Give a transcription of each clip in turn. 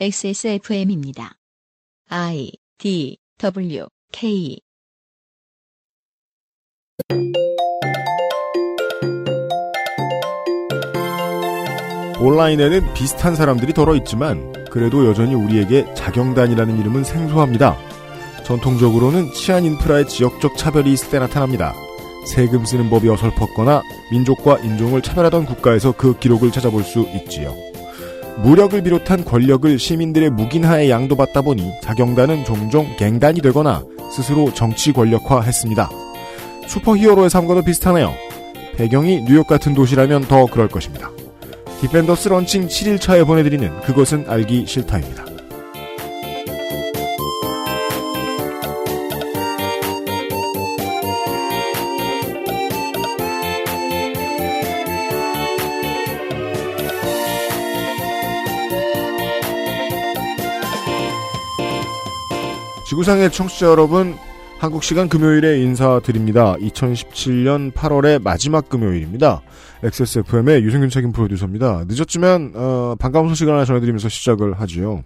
XSFM입니다. I D W K 온라인에는 비슷한 사람들이 덜어 있지만 그래도 여전히 우리에게 자경단이라는 이름은 생소합니다. 전통적으로는 치안 인프라의 지역적 차별이 있을 때 나타납니다. 세금 쓰는 법이 어설펐거나 민족과 인종을 차별하던 국가에서 그 기록을 찾아볼 수 있지요. 무력을 비롯한 권력을 시민들의 묵인하에 양도받다 보니 자경단은 종종 갱단이 되거나 스스로 정치 권력화했습니다. 슈퍼히어로의 삶과도 비슷하네요. 배경이 뉴욕 같은 도시라면 더 그럴 것입니다. 디펜더스 런칭 7일차에 보내드리는 그것은 알기 싫다입니다. 지구상의 청취자 여러분, 한국 시간 금요일에 인사드립니다. 2017년 8월의 마지막 금요일입니다. XSFM의 유승균 책임 프로듀서입니다. 늦었지만 어, 반가운 소식을 하나 전해드리면서 시작을 하지요.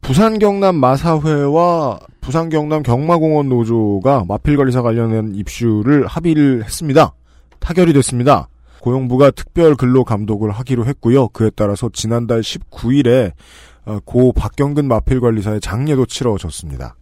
부산 경남 마사회와 부산 경남 경마공원 노조가 마필관리사 관련한 입슈를 합의를 했습니다. 타결이 됐습니다. 고용부가 특별 근로 감독을 하기로 했고요. 그에 따라서 지난달 19일에 어, 고 박경근 마필관리사의 장례도 치러졌습니다.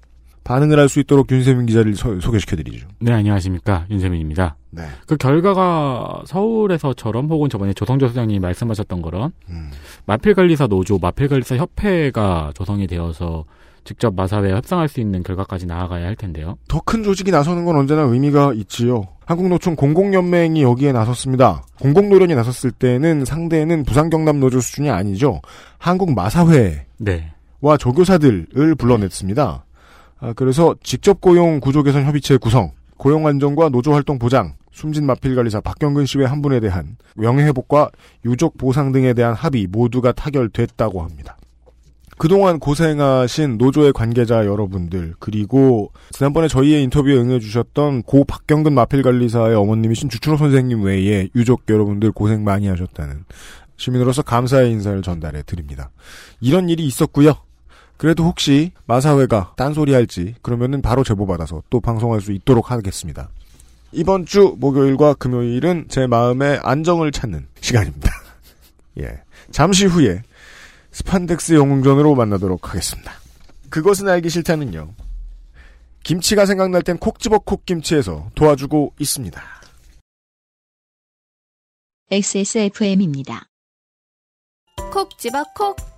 반응을 할 수 있도록 윤세민 기자를 소, 소개시켜드리죠. 네, 안녕하십니까. 윤세민입니다. 네. 그 결과가 서울에서처럼 혹은 저번에 조성조 소장님이 말씀하셨던 거런 음, 마필관리사 노조, 마필관리사 협회가 조성이 되어서 직접 마사회에 협상할 수 있는 결과까지 나아가야 할 텐데요. 더 큰 조직이 나서는 건 언제나 의미가 있지요. 한국노총 공공연맹이 여기에 나섰습니다. 공공노련이 나섰을 때는 상대는 부산경남노조 수준이 아니죠. 한국마사회와 네. 조교사들을 불러냈습니다. 아, 그래서 직접 고용 구조 개선 협의체 구성, 고용 안정과 노조 활동 보장, 숨진 마필 관리사 박경근 씨의 한 분에 대한 명예 회복과 유족 보상 등에 대한 합의 모두가 타결됐다고 합니다. 그동안 고생하신 노조의 관계자 여러분들 그리고 지난번에 저희의 인터뷰에 응해주셨던 고 박경근 마필관리사의 어머님이신 주춘호 선생님 외에 유족 여러분들 고생 많이 하셨다는 시민으로서 감사의 인사를 전달해 드립니다. 이런 일이 있었고요. 그래도 혹시 마사회가 딴소리 할지 그러면은 바로 제보받아서 또 방송할 수 있도록 하겠습니다. 이번 주 목요일과 금요일은 제 마음의 안정을 찾는 시간입니다. 예. 잠시 후에 스판덱스 영웅전으로 만나도록 하겠습니다. 그것은 알기 싫다는요. 김치가 생각날 땐 콕 집어 콕 김치에서 도와주고 있습니다. XSFM입니다. 콕 집어 콕.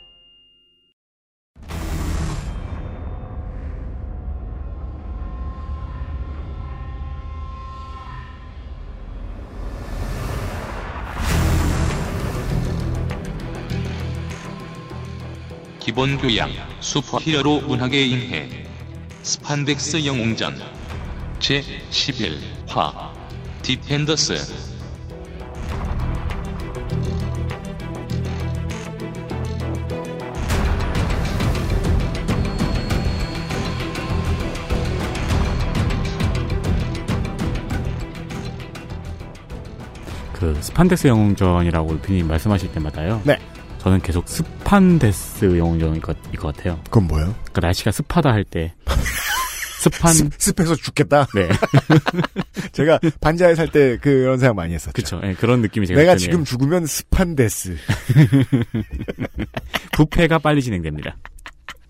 기본 교양, 슈퍼 히어로 문학의 이해, 스판덱스 영웅전, 제 11화, 디펜더스. 그 스판덱스 영웅전이라고 비님 말씀하실 때마다요. 네. 저는 계속 습한 death 영웅전일 것, 일것 같아요. 그건 뭐예요? 그러니까 날씨가 습하다 할 때. 습한, 습, 습해서 죽겠다. 네. 제가 반지하에 살 때 그런 생각 많이 했었죠. 그쵸. 예, 그런 느낌이 제가 내가. 지금 죽으면 습한 death. 부패가 빨리 진행됩니다.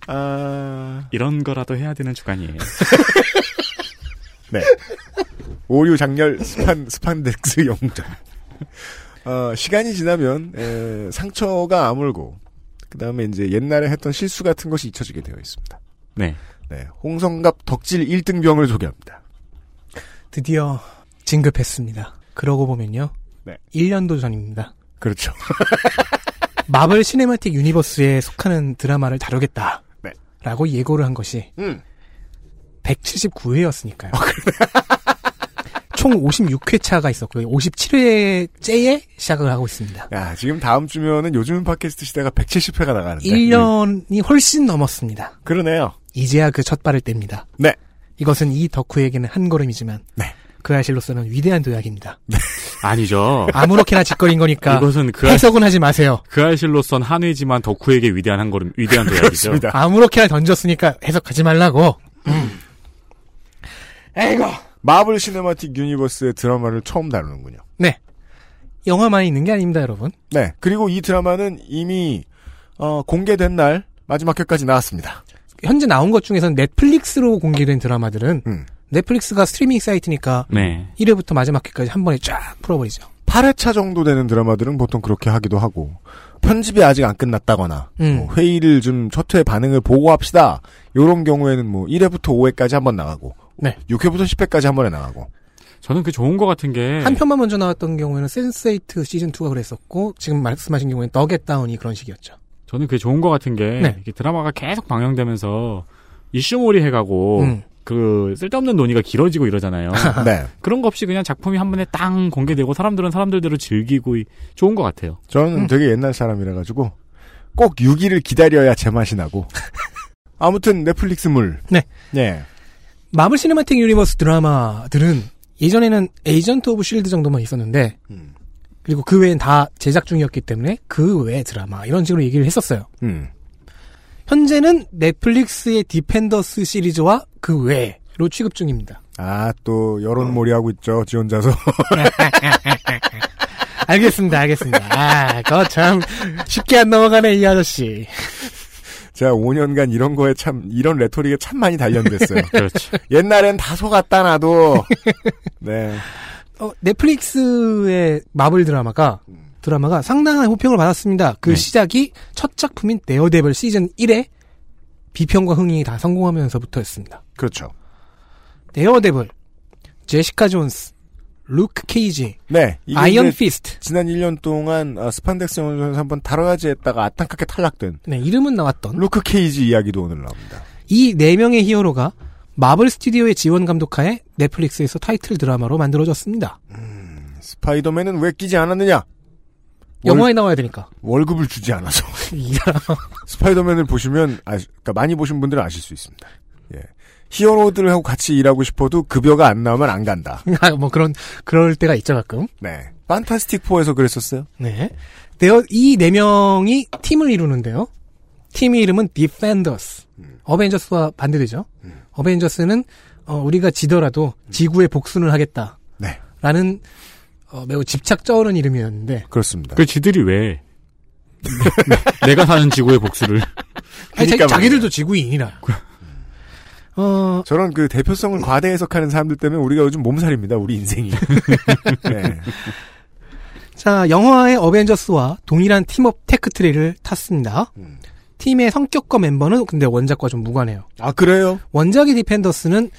아, 이런 거라도 해야 되는 주간이에요. 네. 오류 작렬 스판, 스판덱스 영웅전. 어, 시간이 지나면, 에, 상처가 아물고, 그 다음에 이제 옛날에 했던 실수 같은 것이 잊혀지게 되어 있습니다. 네. 네. 홍성갑 덕질 1등병을 소개합니다. 드디어 진급했습니다. 그러고 보면요. 네. 1년도 전입니다. 그렇죠. 마블 시네마틱 유니버스에 속하는 드라마를 다루겠다. 네. 라고 예고를 한 것이 음. 179회였으니까요. 총 56회차가 있었고요. 57회째에 시작을 하고 있습니다. 야, 지금 다음 주면은 요즘 팟캐스트 시대가 170회가 나가는데. 1년이 훨씬 넘었습니다. 그러네요. 이제야 그 첫 발을 뗍니다. 네. 이것은 이 덕후에게는 한 걸음이지만 네. 그 아실로서는 위대한 도약입니다. 아니죠. 아무렇게나 짓거린 거니까 이것은 그, 알, 해석은 하지 마세요. 그 알실로선 한회지만 덕후에게 위대한 한 걸음, 위대한 도약이죠. 그렇습니다. 아무렇게나 던졌으니까 해석하지 말라고. 에이고. 마블 시네마틱 유니버스의 드라마를 처음 다루는군요. 네. 영화만 있는 게 아닙니다, 여러분. 네. 그리고 이 드라마는 이미 어, 공개된 날 마지막 회까지 나왔습니다. 현재 나온 것 중에서는 넷플릭스로 공개된 드라마들은 음. 넷플릭스가 스트리밍 사이트니까 네. 1회부터 마지막 회까지 한 번에 쫙 풀어버리죠. 8회차 정도 되는 드라마들은 보통 그렇게 하기도 하고 편집이 아직 안 끝났다거나 음. 뭐 회의를 좀 첫 회 반응을 보고 합시다. 요런 경우에는 뭐 1회부터 5회까지 한 번 나가고 네. 6회부터 10회까지 한 번에 나가고 저는 그 좋은 것 같은 게. 한 편만 먼저 나왔던 경우에는 센스8 시즌2가 그랬었고, 지금 말씀하신 경우에는 너겟 다운이 그런 식이었죠. 저는 그게 좋은 것 같은 게. 네. 드라마가 계속 방영되면서 이슈몰이 해가고. 음. 그 쓸데없는 논의가 길어지고 이러잖아요. 네. 그런 거 없이 그냥 작품이 한 번에 땅 공개되고 사람들은 사람들대로 즐기고 이- 좋은 것 같아요. 저는 음. 되게 옛날 사람이라 가지고 꼭 6일을 기다려야 제맛이 나고 아무튼 넷플릭스물 네. 예. 마블 시네마틱 유니버스 드라마들은 예전에는 에이전트 오브 실드 정도만 있었는데, 음. 그리고 그 외엔 다 제작 중이었기 때문에 그 외 드라마, 이런 식으로 얘기를 했었어요. 음. 현재는 넷플릭스의 디펜더스 시리즈와 그 외로 취급 중입니다. 아, 또 여론몰이 하고 있죠. 지 혼자서. 알겠습니다, 알겠습니다. 아, 그거 참 쉽게 안 넘어가네, 이 아저씨. 제가 5년간 이런 거에 참 이런 레토릭에 참 많이 단련됐어요. 그렇죠. 옛날엔 다 속았다 나도. 네. 어, 넷플릭스의 마블 드라마가 드라마가 상당한 호평을 받았습니다. 그 네. 시작이 첫 작품인 네어데블 시즌 1에 비평과 흥행이 다 성공하면서부터였습니다. 그렇죠. 네어데블, 제시카 존스, 루크 케이지, 네. 아이언 피스트. 지난 1년 동안 어, 스판덱스 영웅전에서 한번 다뤄야지 했다가 아탄하게 탈락된 네, 이름은 나왔던 루크 케이지 이야기도 오늘 나옵니다. 이 네 명의 히어로가 마블 스튜디오의 지원 감독하에 넷플릭스에서 타이틀 드라마로 만들어졌습니다. 스파이더맨은 왜 끼지 않았느냐? 영화에 나와야 되니까. 월급을 주지 않아서. 스파이더맨을 보시면 아, 그러니까 많이 보신 분들은 아실 수 있습니다. 예. 히어로들하고 같이 일하고 싶어도 급여가 안 나오면 안 간다. 아, 뭐 그런 그럴 때가 있죠 가끔. 네. 판타스틱 4에서 그랬었어요. 네. 이 네 명이 팀을 이루는데요. 팀 이름은 디펜더스. 어벤져스와 반대되죠. 어벤져스는 어, 우리가 지더라도 지구의 복수를 하겠다. 네. 라는 어, 매우 집착 쩌는 이름이었는데 그렇습니다. 그 지들이 왜 내가 사는 지구의 복수를 아니, 그러니까 자기들도 지구인이라. 어, 저런 그 대표성을 과대 해석하는 사람들 때문에 우리가 요즘 몸살입니다. 우리 인생이. 네. 자, 영화의 어벤져스와 동일한 team-up tech tree를 탔습니다. 음. 팀의 성격과 멤버는 근데 원작과 좀 무관해요. 아 그래요? 원작의 디펜더스는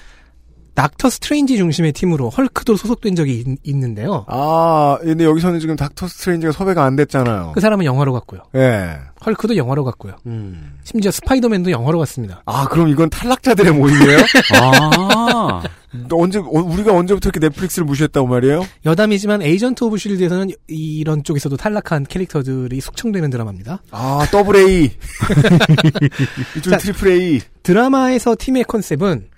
닥터 스트레인지 중심의 팀으로 헐크도 소속된 적이 있, 는데요 아 근데 여기서는 지금 닥터 스트레인지가 섭외가 안 됐잖아요. 그 사람은 영화로 갔고요. 예. 헐크도 영화로 갔고요. 음. 심지어 스파이더맨도 영화로 갔습니다. 아 그럼 이건 탈락자들의 모임이에요? 아니 언제 어, 우리가 언제부터 이렇게 넷플릭스를 무시했다고 말이에요? 여담이지만 에이전트 오브 쉴드에서는 이런 쪽에서도 탈락한 캐릭터들이 숙청되는 드라마입니다. 아 double A. 이쪽 자, triple A. 드라마에서 팀의 컨셉은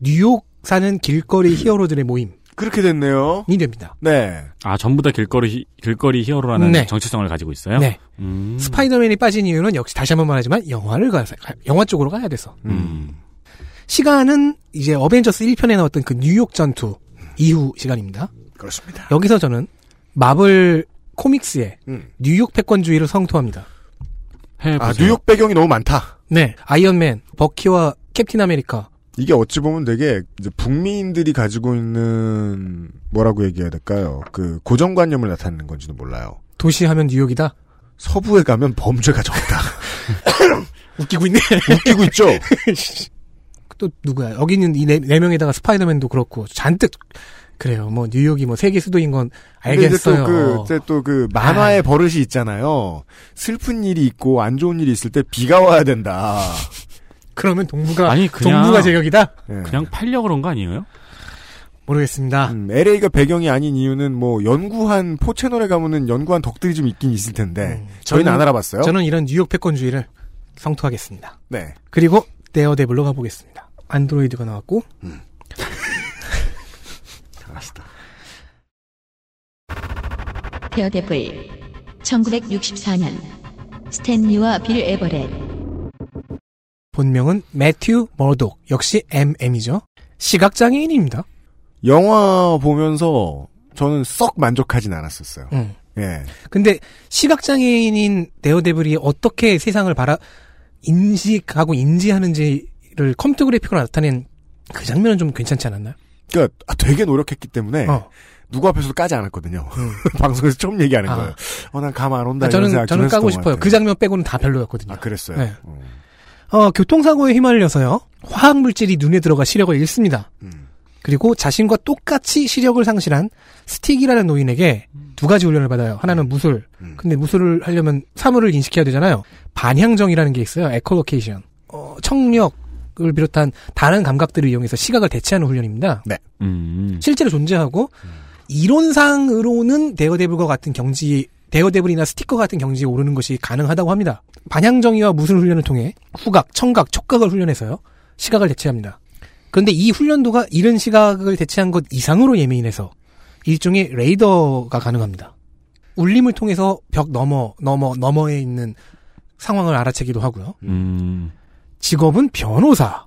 뉴욕 사는 길거리 히어로들의 모임이 그렇게 됐네요. 됩니다. 네. 아, 전부 다 길거리 길거리 히어로라는 네. 정체성을 가지고 있어요. 네. 음. 스파이더맨이 빠진 이유는 역시 다시 한 번 말하지만 영화를 가서 영화 쪽으로 가야 돼서. 음. 시간은 이제 어벤져스 1편에 나왔던 그 뉴욕 전투 이후 시간입니다. 그렇습니다. 여기서 저는 마블 코믹스의 음. 뉴욕 패권주의를 성토합니다. 헤아려 보세요. 뉴욕 배경이 너무 많다. 네. 아이언맨, 버키와 캡틴 아메리카. 이게 어찌 보면 되게 이제 북미인들이 가지고 있는 뭐라고 얘기해야 될까요? 그 고정관념을 나타내는 건지도 몰라요. 도시 하면 뉴욕이다. 서부에 가면 범죄가 적다. 웃기고 있네. 웃기고 있죠? 또 누구야? 여기 있는 이네 명에다가 스파이더맨도 그렇고 잔뜩 그래요. 뭐 뉴욕이 뭐 세계 수도인 건 알겠어요. 또 그, 이제 또 그 만화의 버릇이 있잖아요. 슬픈 일이 있고 안 좋은 일이 있을 때 비가 와야 된다. 그러면 동부가 아니, 그냥- 동부가 제격이다. 예. 그냥 팔려 그런 거 아니에요? 모르겠습니다. 음, LA가 배경이 아닌 이유는 뭐 연구한 포 채널에 가면은 연구한 덕들이 좀 있긴 있을 텐데 음, 저희는 저는- 안 알아봤어요. 저는 이런 뉴욕 패권주의를 성토하겠습니다. 네. 그리고 데어데블로 가보겠습니다. 안드로이드가 나왔고 알았다. 데어데블 1964년 스탠리와 빌 에버렛 본명은 매튜 머독 역시 MM이죠. 시각장애인입니다. 영화 보면서 저는 썩 만족하진 않았었어요. 음. 예. 근데 시각장애인인 데어데블이 어떻게 세상을 바라 인식하고 인지하는지를 컴퓨터 그래픽으로 나타낸 그 장면은 좀 괜찮지 않았나요? 그러니까 아, 되게 노력했기 때문에 어. 누구 앞에서도 까지 않았거든요. 방송에서 처음 얘기하는 아. 거예요. 어, 난 감 안 온다. 아, 저는 저는 까고 것 싶어요. 같아요. 그 장면 빼고는 다 별로였거든요. 아, 그랬어요. 네. 어. 어, 교통사고에 휘말려서요. 화학 물질이 눈에 들어가 시력을 잃습니다. 음. 그리고 자신과 똑같이 시력을 상실한 스틱이라는 노인에게 두 가지 훈련을 받아요. 하나는 무술. 음. 근데 무술을 하려면 사물을 인식해야 되잖아요. 반향정위라는 게 있어요. echolocation. 어, 청력을 비롯한 다른 감각들을 이용해서 시각을 대체하는 훈련입니다. 음. 실제로 존재하고 이론상으로는 데어데블과 같은 경지 데어데블이나 스티커 같은 경지에 오르는 것이 가능하다고 합니다. 반향정의와 무술 훈련을 통해 후각, 청각, 촉각을 훈련해서요. 시각을 대체합니다. 그런데 이 훈련도가 이른 시각을 대체한 것 이상으로 예민해서 일종의 레이더가 가능합니다. 울림을 통해서 벽 너머, 너머, 너머에 있는 상황을 알아채기도 하고요. 음. 직업은 변호사인데요.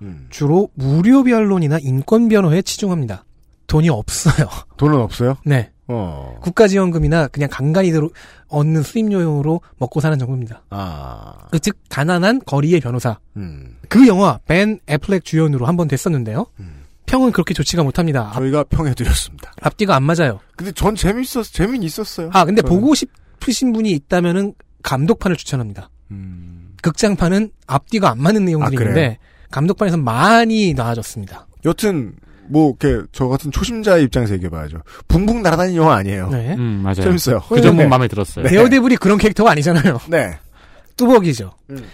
음. 음. 주로 무료 변론이나 인권 변호에 치중합니다. 돈이 없어요. 돈은 없어요? 네. 어. 국가지원금이나 그냥 간간히 들어 얻는 수입료용으로 먹고 사는 정도입니다. 아. 그 즉 가난한 거리의 변호사. 음. 그 영화 벤 애플렉 주연으로 한 번 됐었는데요. 음. 평은 그렇게 좋지가 못합니다. 앞, 저희가 평해드렸습니다. 앞뒤가 안 맞아요. 근데 전 재밌었, 재민 있었어요. 아 근데 저는. 보고 싶으신 분이 있다면은 감독판을 추천합니다. 음. 극장판은 앞뒤가 안 맞는 내용들이 아? 있는데 감독판에서 많이 나아졌습니다. 여튼, 뭐, 이렇게, 저 같은 초심자의 입장에서 얘기해봐야죠. 붕붕 날아다니는 영화 아니에요. 네. 음, 맞아요. 재밌어요. 그 점은 네. 마음에 들었어요. 네. 데어데블이 그런 캐릭터가 아니잖아요. 네. 뚜벅이죠. 음.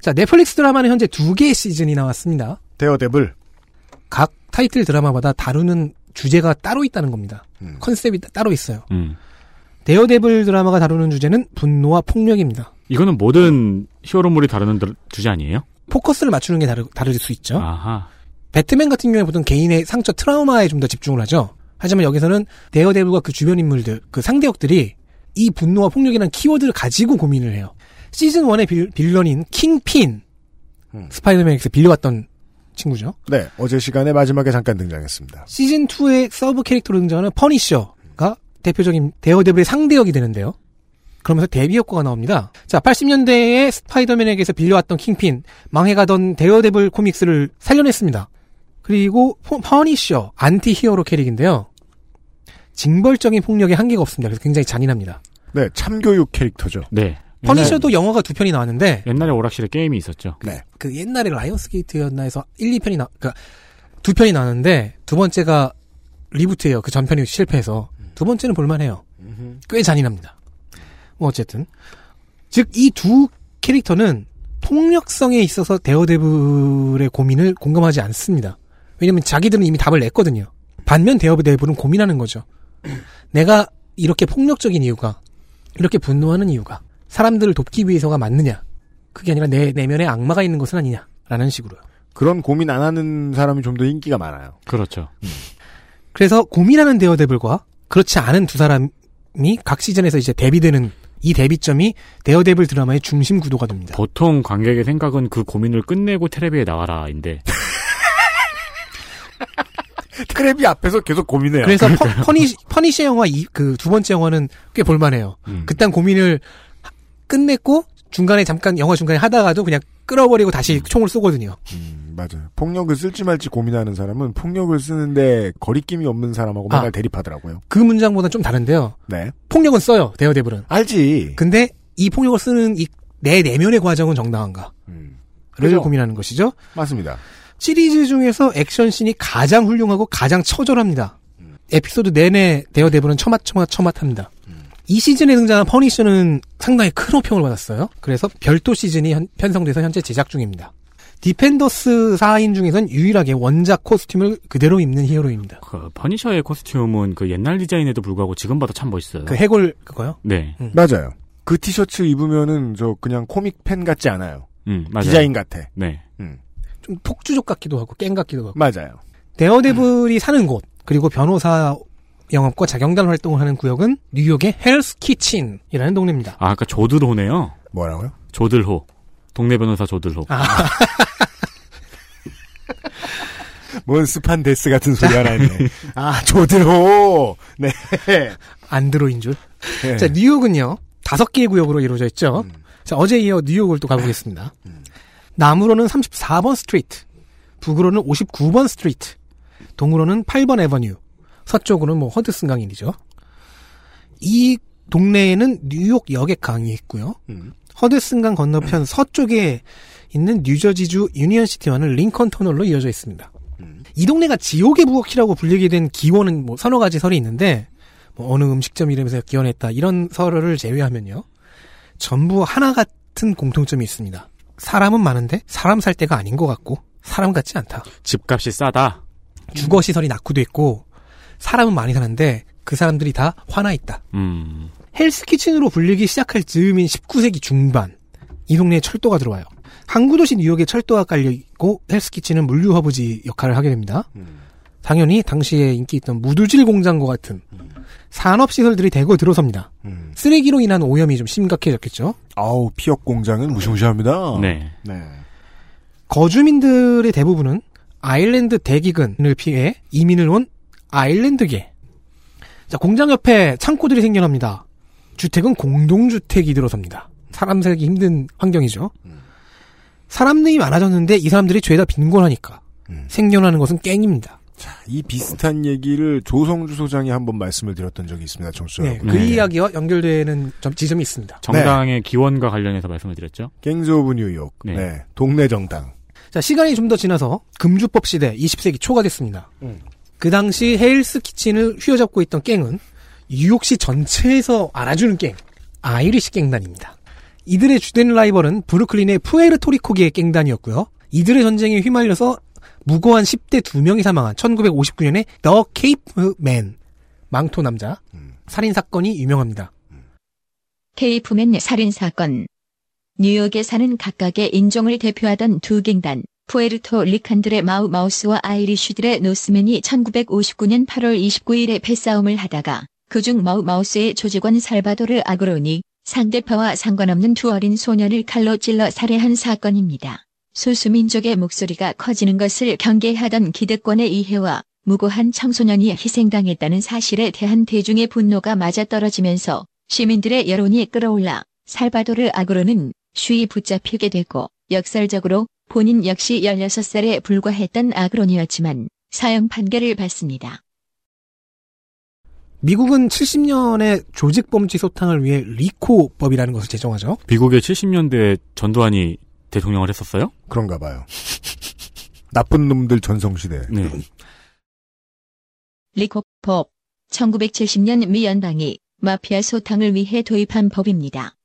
자, 넷플릭스 드라마는 현재 두 개의 시즌이 나왔습니다. 데어데블. 각 타이틀 드라마마다 다루는 주제가 따로 있다는 겁니다. 음. 컨셉이 따- 따로 있어요. 음. 데어데블 드라마가 다루는 주제는 분노와 폭력입니다. 이거는 모든 히어로물이 다루는 들- 주제 아니에요? 포커스를 맞추는 게 다르, 다를 수 있죠. 아하. 배트맨 같은 경우에 보통 개인의 상처 트라우마에 좀 더 집중을 하죠. 하지만 여기서는 데어데블과 그 주변 인물들, 그 상대역들이 이 분노와 폭력이라는 키워드를 가지고 고민을 해요. 시즌 1의 빌, 빌런인 킹핀, 음. 스파이더맨에서 빌려왔던 친구죠. 네. 어제 시간에 마지막에 잠깐 등장했습니다. 시즌 2의 서브 캐릭터로 등장하는 퍼니셔가 대표적인 데어데블의 상대역이 되는데요. 그러면서 대비 효과가 나옵니다. 자, 80년대에 스파이더맨에게서 빌려왔던 킹핀, 망해가던 데어데블 코믹스를 살려냈습니다. 그리고 포- 퍼니셔, 안티 히어로 캐릭인데요. 징벌적인 폭력에 한계가 없습니다. 그래서 굉장히 잔인합니다. 네. 참교육 캐릭터죠. 네. 퍼니셔도 영화가 두 편이 나왔는데 옛날에 오락실에 게임이 있었죠. 네. 그 옛날에 라이언스 게이트였나 해서 1, 2편이 나, 그니까 두 편이 나왔는데 두 번째가 리부트예요. 그 전편이 실패해서. 두 번째는 볼만해요. 꽤 잔인합니다. 뭐 어쨌든. 즉, 이 두 캐릭터는 폭력성에 있어서 데어데블의 고민을 공감하지 않습니다. 왜냐면 자기들은 이미 답을 냈거든요. 반면 데어데블은 고민하는 거죠. 내가 이렇게 폭력적인 이유가, 이렇게 분노하는 이유가, 사람들을 돕기 위해서가 맞느냐. 그게 아니라 내 내면에 악마가 있는 것은 아니냐. 라는 식으로요. 그런 고민 안 하는 사람이 좀 더 인기가 많아요. 그렇죠. 그래서 고민하는 데어데블과 그렇지 않은 두 사람이 각 시즌에서 이제 대비되는 이 대비점이 데어데블 드라마의 중심 구도가 됩니다. 보통 관객의 생각은 그 고민을 끝내고 테레비에 나와라인데 테레비 앞에서 계속 고민해요. 그래서 퍼, 니시 퍼니셔 영화 그 두 번째 영화는 꽤 볼만해요. 음. 그딴 고민을 하- 끝냈고 중간에 잠깐 영화 중간에 하다가도 그냥 끌어버리고 다시 총을 쏘거든요. 음, 맞아요. 폭력을 쓸지 말지 고민하는 사람은 폭력을 쓰는데 거리낌이 없는 사람하고 아. 맨날 대립하더라고요. 그 문장보다 좀 다른데요. 네. 폭력은 써요. 데어데블은. 알지. 근데 이 폭력을 쓰는 이 내 내면의 과정은 정당한가를 음, 그죠. 고민하는 것이죠. 맞습니다. 시리즈 중에서 액션씬이 가장 훌륭하고 가장 처절합니다. 에피소드 내내 데어데블은 처맛처맛 처맛합니다. 이 시즌에 등장한 퍼니셔는 상당히 큰 호평을 받았어요. 그래서 별도 시즌이 현- 편성돼서 현재 제작 중입니다. 디펜더스 4인 중에선 유일하게 원작 코스튬을 그대로 입는 히어로입니다. 그 퍼니셔의 코스튬은 그 옛날 디자인에도 불구하고 지금 봐도 참 멋있어요. 그 해골 그거요? 네. 맞아요. 그 티셔츠 입으면은 저 그냥 코믹 팬 같지 않아요. 음, 맞아요. 디자인 같아. 네. 음, 좀 폭주족 같기도 하고 깽 같기도 하고. 맞아요. 데어데블이 사는 곳 그리고 변호사 영업과 자경단 활동을 하는 구역은 뉴욕의 헬스 키친이라는 동네입니다. 아, 아까 조들호네요. 뭐라고요? 조들호. 동네 변호사 조들호. 아, 뭔 스판덱스 같은 소리 하나 했네. 아, 조들호! 네. 안드로인 줄. 네. 자, 뉴욕은요, 다섯 개의 구역으로 이루어져 있죠. 음. 자, 어제 이어 뉴욕을 또 가보겠습니다. 남으로는 34번 street, 북으로는 59번 street, 동으로는 8번 avenue, 서쪽으로는 뭐 허드슨 강이죠. 이 동네에는 뉴욕 여객항이 있고요. 음. 허드슨 강 건너편 서쪽에 있는 뉴저지주 유니언시티와는 링컨 터널로 이어져 있습니다. 이 동네가 지옥의 부엌이라고 불리게 된 기원은 뭐 서너 가지 설이 있는데 뭐 어느 음식점 이름에서 기원했다 이런 설을 제외하면요 전부 하나 같은 공통점이 있습니다. 사람은 많은데 사람 살 데가 아닌 것 같고 사람 같지 않다. 집값이 싸다. 주거 시설이 낙후돼 있고 사람은 많이 사는데 그 사람들이 다 화나 있다. 음. 헬스 키친으로 불리기 시작할 즈음인 19세기 중반 이 동네에 철도가 들어와요. 항구 도시 뉴욕에 철도가 깔려 있고 헬스 키친은 물류 허브지 역할을 하게 됩니다. 당연히 당시에 인기 있던 무두질 공장과 같은 산업 시설들이 대거 들어섭니다. 음. 쓰레기로 인한 오염이 좀 심각해졌겠죠. 아우, 피혁 공장은 무시무시합니다. 네. 네. 거주민들의 대부분은 아일랜드 대기근을 피해 이민을 온 아일랜드계. 자, 공장 옆에 창고들이 생겨납니다. 주택은 공동주택이 들어섭니다. 사람 살기 힘든 환경이죠. 사람들이 많아졌는데 이 사람들이 죄다 빈곤하니까 음. 생겨나는 것은 깽입니다. 이 비슷한 얘기를 조성주 소장이 한번 말씀을 드렸던 적이 있습니다, 청취자 네. 그 네. 이야기와 연결되는 점, 지점이 있습니다. 정당의 기원과 관련해서 말씀을 드렸죠. Gangs of New York. 네. 네. 동네 정당. 자, 시간이 좀 더 지나서 금주법 시대 20세기 초가 됐습니다. 음. 그 당시 헬스 키친을 휘어잡고 있던 갱은 뉴욕시 전체에서 알아주는 갱, 아이리시 갱단입니다. 이들의 주된 라이벌은 브루클린의 푸에르토리코계의 갱단이었고요. 이들의 전쟁에 휘말려서 무고한 10대 2명이 사망한 1959년에 The Capeman, 망토 남자, 살인 사건이 유명합니다. Capeman 살인 사건. 뉴욕에 사는 각각의 인종을 대표하던 두 갱단, 푸에르토 리칸들의 마우 마우스와 아이리쉬들의 노스맨이 1959년 8월 29일에 패싸움을 하다가 그중 마우 마우스의 조직원 살바도르 아그론이 상대파와 상관없는 두 어린 소년을 칼로 찔러 살해한 사건입니다. 소수민족의 목소리가 커지는 것을 경계하던 기득권의 이해와 무고한 청소년이 희생당했다는 사실에 대한 대중의 분노가 맞아떨어지면서 시민들의 여론이 끓어올라 살바도르 아그로는 쉬이 붙잡히게 되고 역설적으로 본인 역시 16살에 불과했던 아그론이었지만 사형 판결을 받습니다. 미국은 70년에 조직범죄 소탕을 위해 리코법이라는 것을 제정하죠. 미국의 70년대에 전두환이 대통령을 했었어요? 그런가 봐요. 나쁜 놈들 전성시대. 네. 리코법 1970년 미 연방이 마피아 소탕을 위해 도입한 법입니다.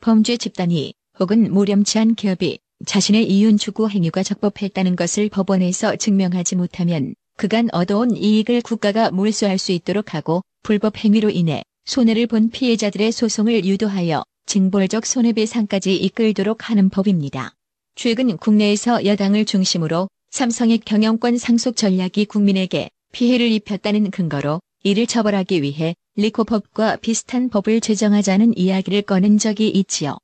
범죄 집단이 혹은 모렴치한 기업이 자신의 이윤 추구 행위가 적법했다는 것을 법원에서 증명하지 못하면 그간 얻어온 이익을 국가가 몰수할 수 있도록 하고 불법 행위로 인해 손해를 본 피해자들의 소송을 유도하여 징벌적 손해배상까지 이끌도록 하는 법입니다. 최근 국내에서 여당을 중심으로 삼성의 경영권 상속 전략이 국민에게 피해를 입혔다는 근거로 이를 처벌하기 위해 리코법과 비슷한 법을 제정하자는 이야기를 꺼낸 적이 있지요.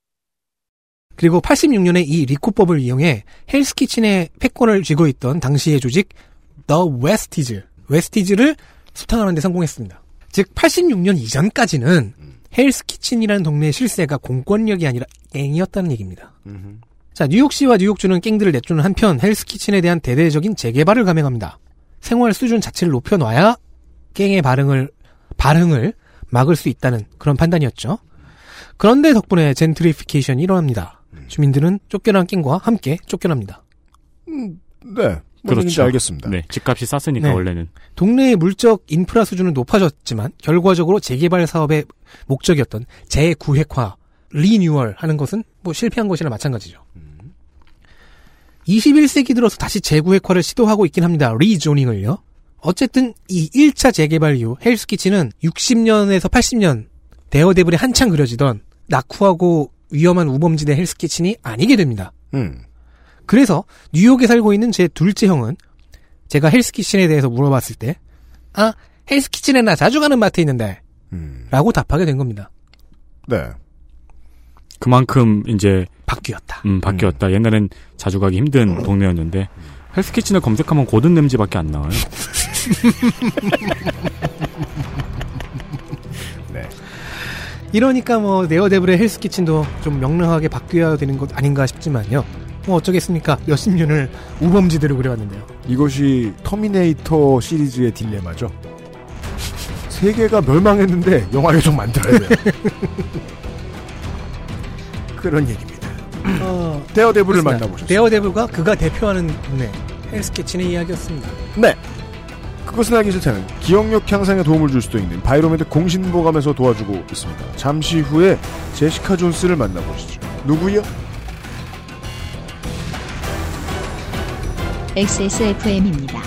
그리고 86년에 이 리코법을 이용해 헬스키친의 패권을 쥐고 있던 당시의 조직 The Westies, 웨스티즈를 소탕하는 데 성공했습니다. 즉 86년 이전까지는 헬스 키친이라는 동네의 실세가 공권력이 아니라 갱이었다는 얘기입니다. 자, 뉴욕시와 뉴욕주는 갱들을 내쫓는 한편 헬스 키친에 대한 대대적인 재개발을 감행합니다. 생활 수준 자체를 높여놔야 갱의 발흥을 발흥을 막을 수 있다는 그런 판단이었죠. 그런데 덕분에 젠트리피케이션이 일어납니다. 주민들은 쫓겨난 갱과 함께 쫓겨납니다. 네. 뭔 얘기인지 알겠습니다. 네. 집값이 쌌으니까 네. 원래는. 동네의 물적 인프라 수준은 높아졌지만 결과적으로 재개발 사업의 목적이었던 재구획화, 리뉴얼 하는 것은 뭐 실패한 것이나 마찬가지죠. 21세기 들어서 다시 재구획화를 시도하고 있긴 합니다. 리조닝을요. 어쨌든 이 1차 재개발 이후 헬스키치는 60년에서 80년 데어데블이 한창 그려지던 낙후하고 위험한 우범지대 헬스키친이 아니게 됩니다. 음. 그래서 뉴욕에 살고 있는 제 둘째 형은 제가 헬스키친에 대해서 물어봤을 때, 아, 헬스키친에 나 자주 가는 마트 있는데, 음. 라고 답하게 된 겁니다. 네. 그만큼 이제 바뀌었다. 음, 바뀌었다. 옛날엔 자주 가기 힘든 동네였는데 헬스키친을 검색하면 고든 램지밖에 안 나와요. 이러니까 뭐 데어데블의 헬스키친도 좀 명랑하게 바뀌어야 되는 것 아닌가 싶지만요. 뭐 어쩌겠습니까? 몇십 년을 우범지대로 그려왔는데요. 이것이 터미네이터 시리즈의 딜레마죠. 세계가 멸망했는데 영화 계속 만들어야 돼요. 그런 얘기입니다. 어, 데어데블을. 만나보셨어요. 데어데블과 그가 대표하는 동네 헬스키친의 이야기였습니다. 네. 그것은 알기 싫다는 기억력 향상에 도움을 줄 수도 있는 바이로메드 공신보감에서 도와주고 있습니다. 잠시 후에 제시카 존스를 만나보시죠. 누구요? XSFM입니다.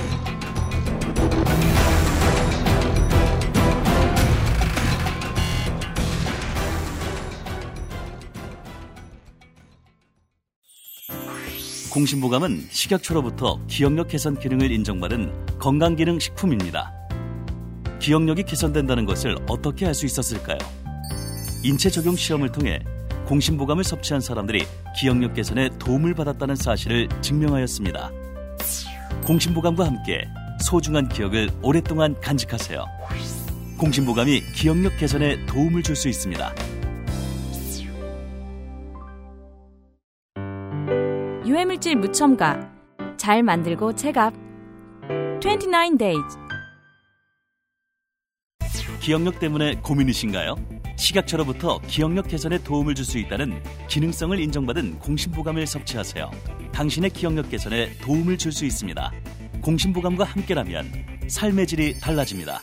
공신보감은 식약처로부터 기억력 개선 기능을 인정받은 건강기능 식품입니다. 기억력이 개선된다는 것을 어떻게 알 수 있었을까요? 인체 적용 시험을 통해 공신보감을 섭취한 사람들이 기억력 개선에 도움을 받았다는 사실을 증명하였습니다. 공신보감과 함께 소중한 기억을 오랫동안 간직하세요. 공신보감이 기억력 개선에 도움을 줄 수 있습니다. 유해물질 무첨가 잘 만들고 체갑 29 days 기억력 때문에 고민이신가요? 식약처로부터 기억력 개선에 도움을 줄 수 있다는 기능성을 인정받은 공신보감을 섭취하세요. 당신의 기억력 개선에 도움을 줄 수 있습니다. 공신보감과 함께라면 삶의 질이 달라집니다.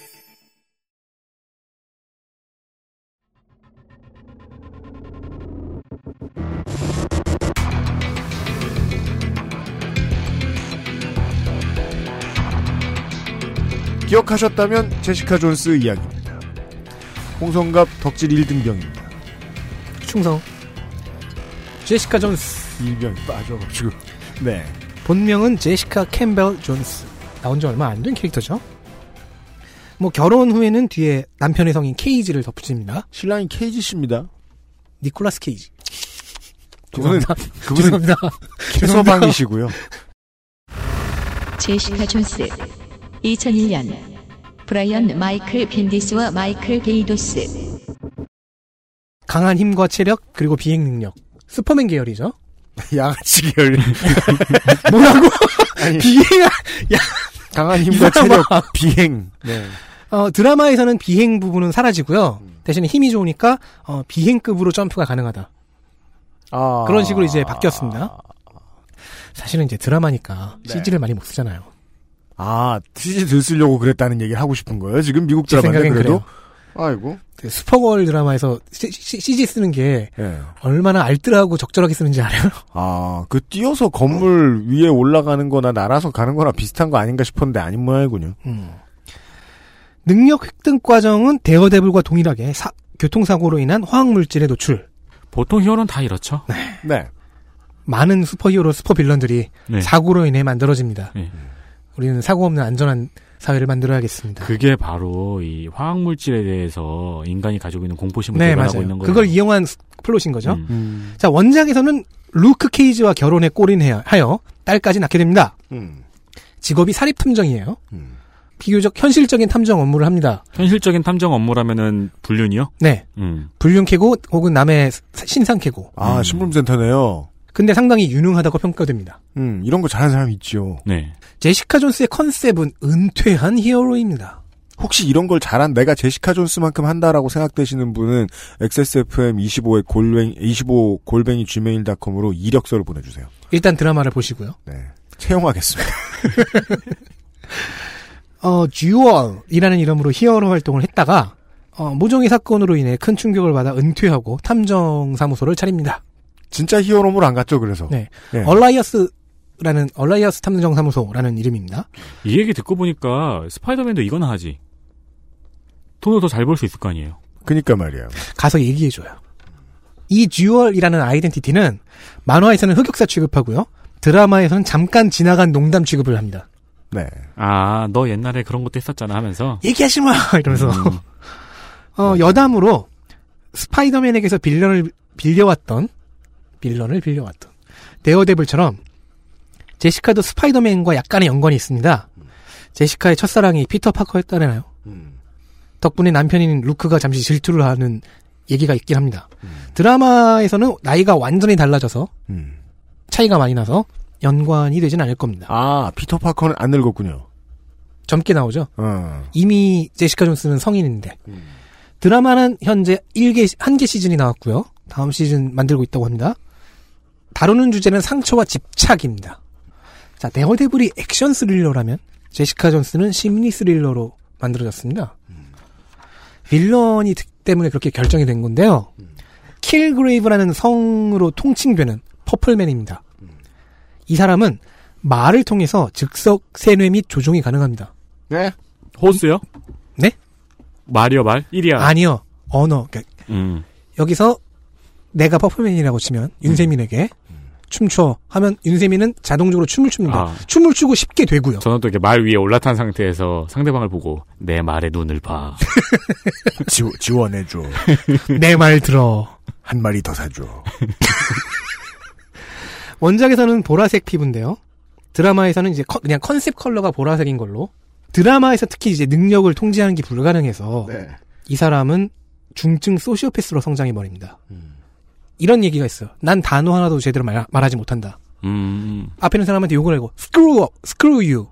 기억하셨다면 제시카 존스 이야기입니다. 홍성갑 덕질 1등병입니다. 충성. 제시카 존스. 일병이 빠져가지고. 네. 본명은 제시카 캠벨 존스. 나온 지 얼마 안 된 캐릭터죠. 뭐 결혼 후에는 뒤에 남편의 성인 케이지를 덧붙입니다. 신랑이 케이지 씨입니다. 니콜라스 케이지. 그분은, 죄송합니다. 그분은 죄송합니다. 캐서방이시고요. 제시카 존스 2001년 브라이언 마이클 벤디스와 마이클 게이도스 강한 힘과 체력 그리고 비행 능력. 슈퍼맨 계열이죠. 양아치 계열. 뭐라고? 비행 강한 힘과 이 사람아. 체력, 비행. 네. 어, 드라마에서는 비행 부분은 사라지고요. 대신에 힘이 좋으니까 어, 비행급으로 점프가 가능하다. 아. 그런 식으로 이제 바뀌었습니다. 사실은 이제 드라마니까 네. CG를 많이 못 쓰잖아요. 아, CG 들 쓰려고 그랬다는 얘기를 하고 싶은 거예요? 지금 미국 제 드라마인데 그래도? 아이고. 그 슈퍼걸 드라마에서 C, g 쓰는 게 예. 얼마나 알뜰하고 적절하게 쓰는지 알아요? 아, 그 뛰어서 건물 위에 올라가는 거나 날아서 가는 거나 비슷한 거 아닌가 싶었는데 아닌 모양이군요. 음. 능력 획득 과정은 데어데블과 동일하게 사- 교통사고로 인한 화학물질의 노출. 보통 히어로는 다 이렇죠. 네. 많은 슈퍼히어로 슈퍼빌런들이 네. 사고로 인해 만들어집니다. 네. 우리는 사고 없는 안전한 사회를 만들어야겠습니다. 그게 바로 이 화학 물질에 대해서 인간이 가지고 있는 공포심을 네, 개발하고 맞아요. 있는 거예요. 그걸 이용한 스- 플롯인 거죠. 음. 음. 자, 원작에서는 루크 케이지와 결혼에 골인하여 딸까지 낳게 됩니다. 음. 직업이 사립 탐정이에요. 음. 비교적 현실적인 탐정 업무를 합니다. 현실적인 탐정 업무라면은 불륜이요? 네. 음. 불륜 캐고 혹은 남의 사- 신상 캐고. 아, 음. 신분센터네요. 근데 상당히 유능하다고 평가됩니다. 음, 이런 거 잘하는 사람 있죠. 네. 제시카 존스의 컨셉은 은퇴한 히어로입니다. 혹시 이런 걸 잘한 내가 제시카 존스만큼 한다라고 생각되시는 분은 XSFM 25의 골뱅이 25 골뱅이 gmail.com으로 이력서를 보내주세요. 일단 드라마를 보시고요. 네, 채용하겠습니다. 어, 쥬얼이라는 이름으로 히어로 활동을 했다가 어, 모종의 사건으로 인해 큰 충격을 받아 은퇴하고 탐정 사무소를 차립니다. 진짜 히어로물 안 갔죠, 그래서. 네. 네. 얼라이어스 라는 얼라이어스 탐정 사무소라는 이름입니다. 이 얘기 듣고 보니까 스파이더맨도 이거나 하지. 돈을 더 잘 벌 수 있을 거 아니에요. 그니까 말이야. 가서 얘기해 줘요. 이 쥬얼이라는 아이덴티티는 만화에서는 흑역사 취급하고요. 드라마에서는 잠깐 지나간 농담 취급을 합니다. 네. 아, 너 옛날에 그런 것도 했었잖아 하면서. 얘기하지 마! 이러면서. 음. 어, 여담으로 스파이더맨에게서 빌런을 빌려왔던, 빌런을 빌려왔던, 데어데블처럼 제시카도 스파이더맨과 약간의 연관이 있습니다. 제시카의 첫사랑이 피터 파커였다잖아요. 덕분에 남편인 루크가 잠시 질투를 하는 얘기가 있긴 합니다. 드라마에서는 나이가 완전히 달라져서 음. 차이가 많이 나서 연관이 되진 않을 겁니다. 아, 피터 파커는 안 늙었군요. 젊게 나오죠. 어. 이미 제시카 존스는 성인인데 드라마는 현재 1개 한 개 시즌이 나왔고요. 다음 시즌 만들고 있다고 합니다. 다루는 주제는 상처와 집착입니다. 자, 데어데블이 액션 스릴러라면 제시카 존스는 심리 스릴러로 만들어졌습니다. 빌런이 특- 때문에 그렇게 결정이 된 건데요. 킬그레이브라는 성으로 통칭되는 퍼플맨입니다. 이 사람은 말을 통해서 즉석 세뇌 및 조종이 가능합니다. 네. 호스요? 네? 말이요, 말? 1이야. 아니요. 언어. 그러니까 음. 여기서 내가 퍼플맨이라고 치면 윤세민에게 춤춰 하면 윤세민은 자동적으로 춤을 춥니다. 아. 춤을 추고 쉽게 되고요. 저는 또 이렇게 말 위에 올라탄 상태에서 상대방을 보고 내 말에 눈을 봐. 지, 지원해줘. 내 말 들어. 한 마리 더 사줘. 원작에서는 보라색 피부인데요. 드라마에서는 이제 커- 그냥 컨셉 컬러가 보라색인 걸로. 드라마에서 특히 이제 능력을 통제하는 게 불가능해서 네. 이 사람은 중증 소시오패스로 성장해 버립니다. 음. 이런 얘기가 있어요. 난 단어 하나도 제대로 말, 말하지 못한다. 음. 앞에 있는 사람한테 욕을 하고 screw up, screw you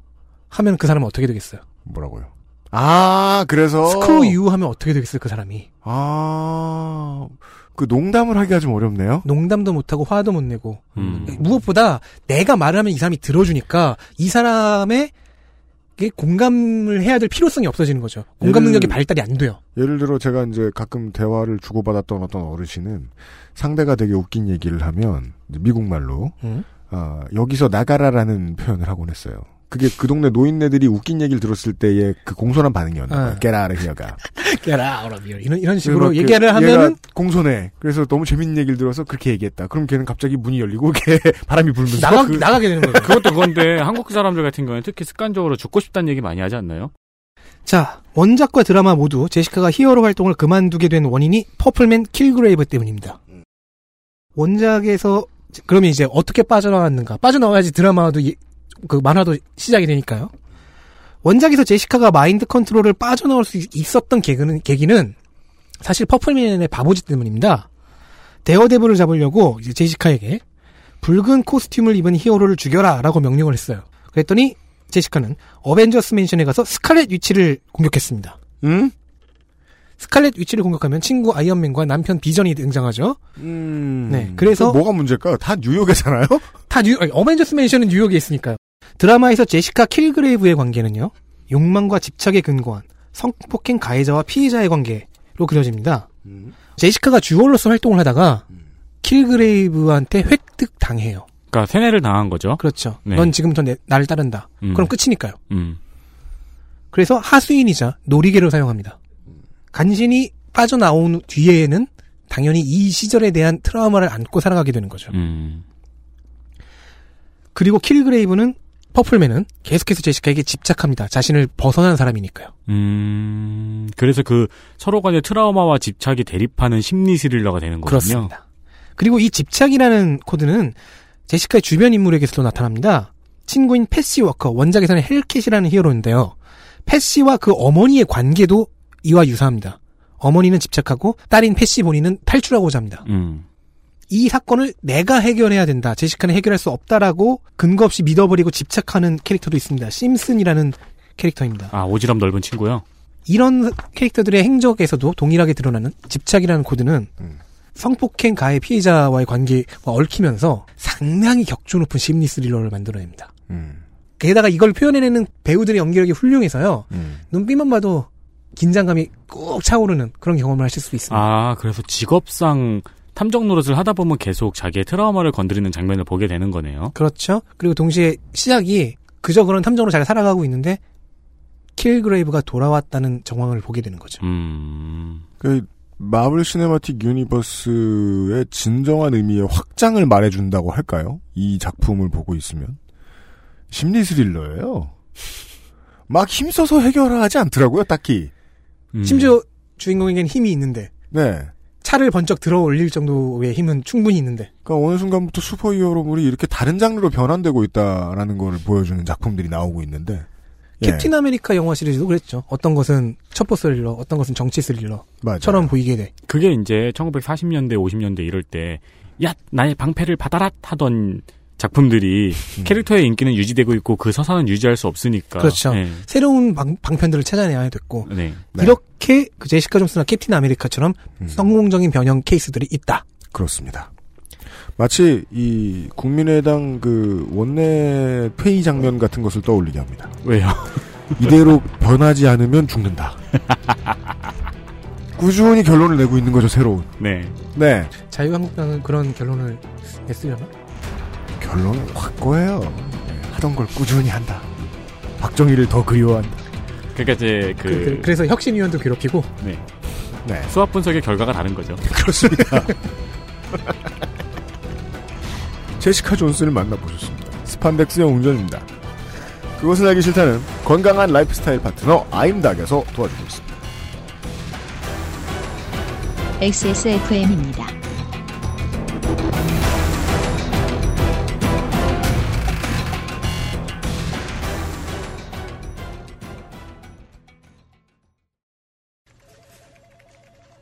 하면 그 사람은 어떻게 되겠어요? 뭐라고요? 아, 그래서. screw you 하면 어떻게 되겠어요? 그 사람이 아, 그 농담을 하기가 좀 어렵네요. 농담도 못하고 화도 못 내고 음. 무엇보다 내가 말을 하면 이 사람이 들어주니까 이 사람의 게 공감을 해야 될 필요성이 없어지는 거죠. 공감 예를- 능력이 발달이 안 돼요. 예를 들어 제가 이제 가끔 대화를 주고받았던 어떤 어르신은 상대가 되게 웃긴 얘기를 하면 미국 말로 음. 아, 여기서 나가라라는 표현을 하곤 했어요. 그게 그 동네 노인네들이 웃긴 얘기를 들었을 때의 그 공손한 반응이었나 봐요. 어. get out of here. 이런 이런 식으로 얘기를 얘가 하면은 공손해. 그래서 너무 재밌는 얘기를 들어서 그렇게 얘기했다. 그럼 걔는 갑자기 문이 열리고 걔 바람이 불면서 나가 그- 나가게 되는 거죠. 그것도 그건데 한국 사람들 같은 경우는 특히 습관적으로 죽고 싶다는 얘기 많이 하지 않나요? 자, 원작과 드라마 모두 제시카가 히어로 활동을 그만두게 된 원인이 퍼플맨 킬그레이브 때문입니다. 원작에서 그러면 이제 어떻게 빠져나왔는가? 빠져나와야지 드라마도 이- 그 만화도 시작이 되니까요. 원작에서 제시카가 마인드 컨트롤을 빠져나올 수 있- 있었던 계기는, 계기는 사실 퍼플맨의 바보짓 때문입니다. 데어데블을 잡으려고 이제 제시카에게 붉은 코스튬을 입은 히어로를 죽여라 라고 명령을 했어요. 그랬더니 제시카는 어벤져스 맨션에 가서 스칼렛 위치를 공격했습니다. 응? 스칼렛 위치를 공격하면 친구 아이언맨과 남편 비전이 등장하죠. 음. 네, 그래서- 그 뭐가 문제일까요? 다 뉴욕에잖아요? 다 뉴, 어벤져스 맨션은 뉴욕에 있으니까요. 드라마에서 제시카 킬그레이브의 관계는요. 욕망과 집착에 근거한 성폭행 가해자와 피해자의 관계로 그려집니다. 제시카가 쥬얼로서 활동을 하다가 킬그레이브한테 획득 당해요. 그러니까 세뇌를 당한 거죠. 그렇죠. 네. 넌 지금부터 내, 나를 따른다. 음. 그럼 끝이니까요. 음. 그래서 하수인이자 노리개로 사용합니다. 간신히 빠져나온 뒤에는 당연히 이 시절에 대한 트라우마를 안고 살아가게 되는 거죠. 음. 그리고 킬그레이브는 퍼플맨은 계속해서 제시카에게 집착합니다. 자신을 벗어난 사람이니까요. 음. 그래서 그 서로 간의 트라우마와 집착이 대립하는 심리 스릴러가 되는 거군요. 그렇습니다. 그리고 이 집착이라는 코드는 제시카의 주변 인물에게서도 나타납니다. 친구인 패시 워커, 원작에서는 헬캣이라는 히어로인데요. 패시와 그 어머니의 관계도 이와 유사합니다. 어머니는 집착하고 딸인 패시 본인은 탈출하고자 합니다. 음. 이 사건을 내가 해결해야 된다. 제시카는 해결할 수 없다라고 근거 없이 믿어버리고 집착하는 캐릭터도 있습니다. 심슨이라는 캐릭터입니다. 아, 오지랖 넓은 친구요? 이런 캐릭터들의 행적에서도 동일하게 드러나는 집착이라는 코드는 성폭행 가해 피해자와의 관계와 얽히면서 상당히 격조 높은 심리 스릴러를 만들어냅니다. 음. 게다가 이걸 표현해내는 배우들의 연기력이 훌륭해서요. 음. 눈빛만 봐도 긴장감이 꾹 차오르는 그런 경험을 하실 수 있습니다. 아, 그래서 직업상 탐정 노릇을 하다 보면 계속 자기의 트라우마를 건드리는 장면을 보게 되는 거네요. 그렇죠. 그리고 동시에 시작이 그저 그런 탐정으로 잘 살아가고 있는데 킬그레이브가 돌아왔다는 정황을 보게 되는 거죠. 음. 그 마블 시네마틱 유니버스의 진정한 의미의 확장을 말해준다고 할까요? 이 작품을 보고 있으면 심리 스릴러예요. 막 힘써서 해결하지 않더라고요, 딱히. 음. 심지어 주인공에겐 힘이 있는데 네. 차를 번쩍 들어 올릴 정도의 힘은 충분히 있는데 그러니까 어느 순간부터 슈퍼히어로물이 이렇게 다른 장르로 변환되고 있다라는 걸 보여주는 작품들이 나오고 있는데. 예, 캡틴 아메리카 영화 시리즈도 그랬죠. 어떤 것은 첩보 스릴러, 어떤 것은 정치 스릴러처럼 맞아요. 보이게 돼. 그게 이제 1940년대, 50년대 이럴 때, 야, 나의 방패를 받아라! 하던 작품들이 음. 캐릭터의 인기는 유지되고 있고 그 서사는 유지할 수 없으니까. 그렇죠. 네. 새로운 방, 방편들을 찾아내야 됐고 네. 네. 이렇게 그 제시카 존스나 캡틴 아메리카처럼 음. 성공적인 변형 케이스들이 있다. 그렇습니다. 마치 이 국민의당 그 원내 회의 장면 같은 것을 떠올리게 합니다. 왜요? 이대로 변하지 않으면 죽는다. 꾸준히 결론을 내고 있는 거죠, 새로운. 네. 네. 자유한국당은 그런 결론을 냈으려나? 결론은 확고해요. 네, 하던 걸 꾸준히 한다. 박정희를 더 그리워한다. 그러니까 이제 그, 그, 그, 래서 혁신위원도 괴롭히고 네. 네. 수학 분석의 결과가 다른 거죠. 그렇습니다. 제시카 존스를 만나보셨습니다. 스판덱스의 운전입니다. 그것을 알기 싫다는 건강한 라이프스타일 파트너 아임닥에서 도와주고 있습니다. XSFM입니다.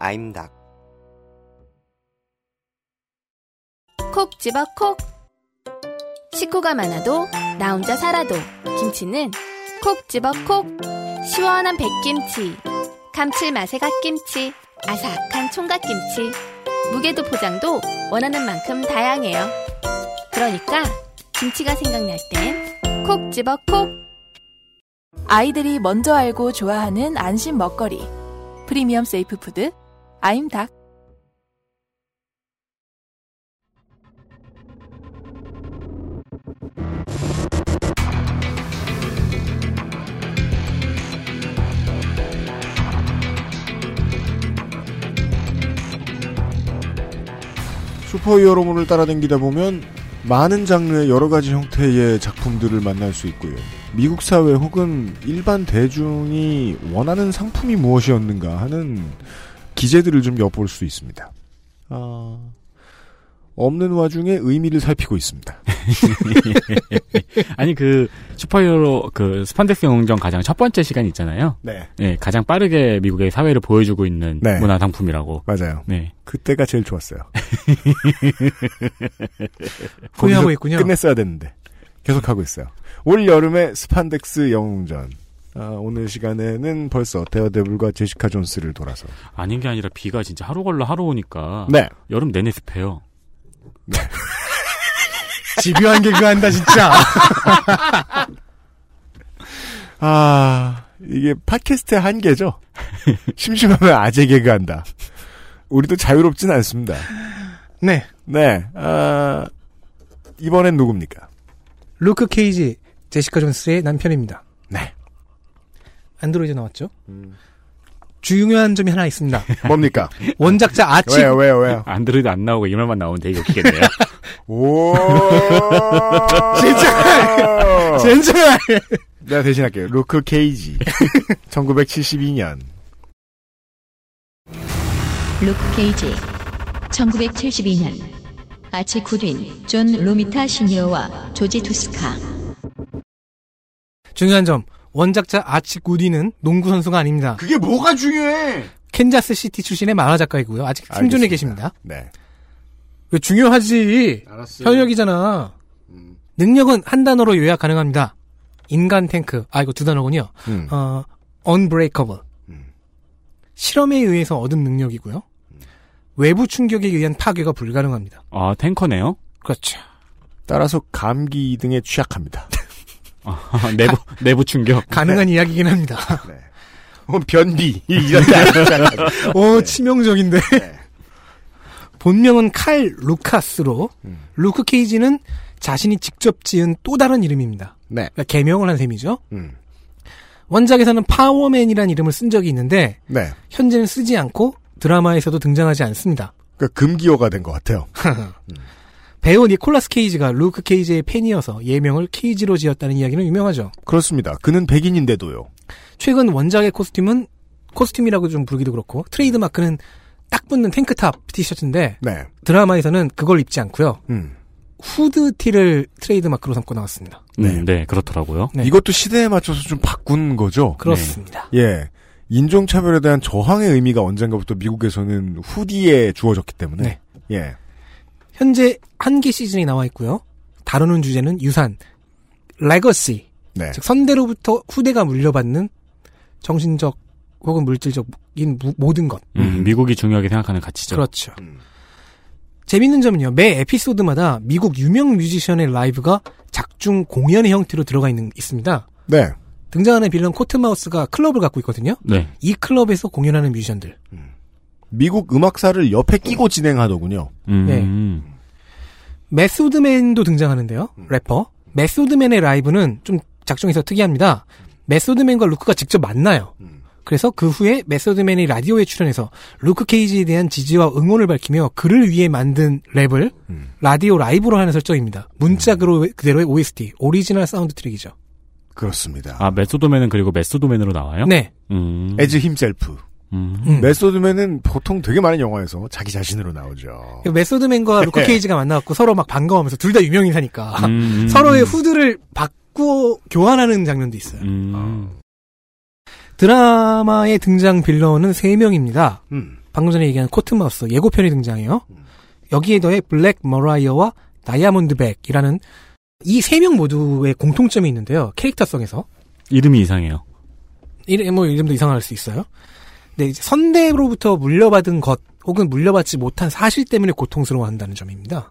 아임닭 콕 집어 콕. 식구가 많아도 나 혼자 살아도 김치는 콕 집어 콕. 시원한 백김치, 감칠맛의 갓김치, 아삭한 총각김치. 무게도 포장도 원하는 만큼 다양해요. 그러니까 김치가 생각날 땐 콕 집어 콕. 아이들이 먼저 알고 좋아하는 안심 먹거리 프리미엄 safe food 아임닭 슈퍼히어로물을 따라다니다 보면 많은 장르의 여러 가지 형태의 작품들을 만날 수 있고요. 미국 사회 혹은 일반 대중이 원하는 상품이 무엇이었는가 하는 기제들을 좀 엿볼 수 있습니다. 아, 없는 와중에 의미를 살피고 있습니다. 아니 그 슈퍼히어로 그 스판덱스 영웅전 가장 첫 번째 시간 있잖아요. 네. 네, 가장 빠르게 미국의 사회를 보여주고 있는 네. 문화 상품이라고. 맞아요. 네. 그때가 제일 좋았어요. 후회하고 있군요. 끝냈어야 됐는데 계속 하고 있어요. 올 여름의 스판덱스 영웅전. 아, 오늘 시간에는 벌써 데어데블과 제시카 존스를 돌아서 아닌 게 아니라 비가 진짜 하루 걸러 하루 오니까 네. 여름 내내 습해요. 집요한 개그 한다 진짜. 아 이게 팟캐스트의 한계죠. 심심하면 아재 개그 한다. 우리도 자유롭진 않습니다. 네. 네. 아, 이번엔 누굽니까? 루크 케이지 제시카 존스의 남편입니다. 네. 안드로이드 나왔죠? 중요한 점이 하나 있습니다. 뭡니까? 원작자 아치 왜요, 왜요, 왜요? 안드로이드 안 나오고 이 말만 나오면 되게 웃기겠네요. 오, 진짜! 진짜! 내가 대신할게요. 루크 케이지. 1972년. 루크 케이지 1972년 아치 굿윈, 존 로미타 시니어와 조지 투스카 중요한 점 원작자 아치 굿윈은 농구 선수가 아닙니다. 그게 뭐가 중요해? 캔자스 시티 출신의 만화 작가이고요. 아직 생존해 알겠습니다. 계십니다. 네. 왜 중요하지? 알았어. 현역이잖아. 능력은 한 단어로 요약 가능합니다. 인간 탱크. 아, 이거 두 단어군요. 음. 어, unbreakable. 실험에 의해서 얻은 능력이고요. 외부 충격에 의한 파괴가 불가능합니다. 아, 탱커네요? 그렇죠. 따라서 감기 등에 취약합니다. 아, 내부, 내부 충격. 가능한 이야기긴 합니다. 어, 변비 이런 데 오, 치명적인데. 본명은 칼 루카스로 루크 케이지는 자신이 직접 지은 또 다른 이름입니다. 네. 그러니까 개명을 한 셈이죠. 음. 원작에서는 파워맨이라는 이름을 쓴 적이 있는데 네. 현재는 쓰지 않고 드라마에서도 등장하지 않습니다. 그러니까 금기어가 된 것 같아요. 배우 니콜라스 케이지가 루크 케이지의 팬이어서 예명을 케이지로 지었다는 이야기는 유명하죠. 그렇습니다. 그는 백인인데도요. 최근 원작의 코스튬은 코스튬이라고 좀 부르기도 그렇고 트레이드 마크는 딱 붙는 탱크탑 티셔츠인데 네. 드라마에서는 그걸 입지 않고요. 음. 후드 티를 트레이드 마크로 삼고 나왔습니다. 네, 네, 그렇더라고요. 네. 이것도 시대에 맞춰서 좀 바꾼 거죠. 그렇습니다. 예. 인종차별에 대한 저항의 의미가 언젠가부터 미국에서는 후디에 주어졌기 때문에. 네. 예. 현재 한 개 시즌이 나와 있고요. 다루는 주제는 유산, legacy, 네. 즉 선대로부터 후대가 물려받는 정신적 혹은 물질적인 무- 모든 것. 음, 미국이 중요하게 생각하는 가치죠. 그렇죠. 재밌는 점은요. 매 에피소드마다 미국 유명 뮤지션의 라이브가 작중 공연의 형태로 들어가 있는 있습니다. 네. 등장하는 빌런 코트마우스가 클럽을 갖고 있거든요. 네. 이 클럽에서 공연하는 뮤지션들. 미국 음악사를 옆에 끼고 진행하더군요. 음. 네. 메소드맨도 등장하는데요. 래퍼. 메소드맨의 라이브는 좀 작중에서 특이합니다. 메소드맨과 루크가 직접 만나요. 그래서 그 후에 메소드맨이 라디오에 출연해서 루크 케이지에 대한 지지와 응원을 밝히며 그를 위해 만든 랩을 라디오 라이브로 하는 설정입니다. 문자 그로- 그대로의 OST, 오리지널 사운드 트랙이죠. 그렇습니다. 아, 메소드맨은 그리고 메소드맨으로 나와요? 네. 음. As himself. 음. 음. 메소드맨은 보통 되게 많은 영화에서 자기 자신으로 나오죠. 메소드맨과 루크 네. 케이지가 만나갖고 서로 막 반가워하면서 둘 다 유명인사니까 음. 서로의 후드를 바꾸어 교환하는 장면도 있어요. 음. 드라마의 등장 빌런은 3명입니다. 음. 방금 전에 얘기한 코튼마우스 예고편이 등장해요. 여기에 더해 블랙 머라이어와 다이아몬드 백이라는 이세명 모두의 공통점이 있는데요. 캐릭터성에서 이름이 이상해요. 이름 뭐 이름도 이상할 수 있어요. 근데 이제 선대로부터 물려받은 것 혹은 물려받지 못한 사실 때문에 고통스러워한다는 점입니다.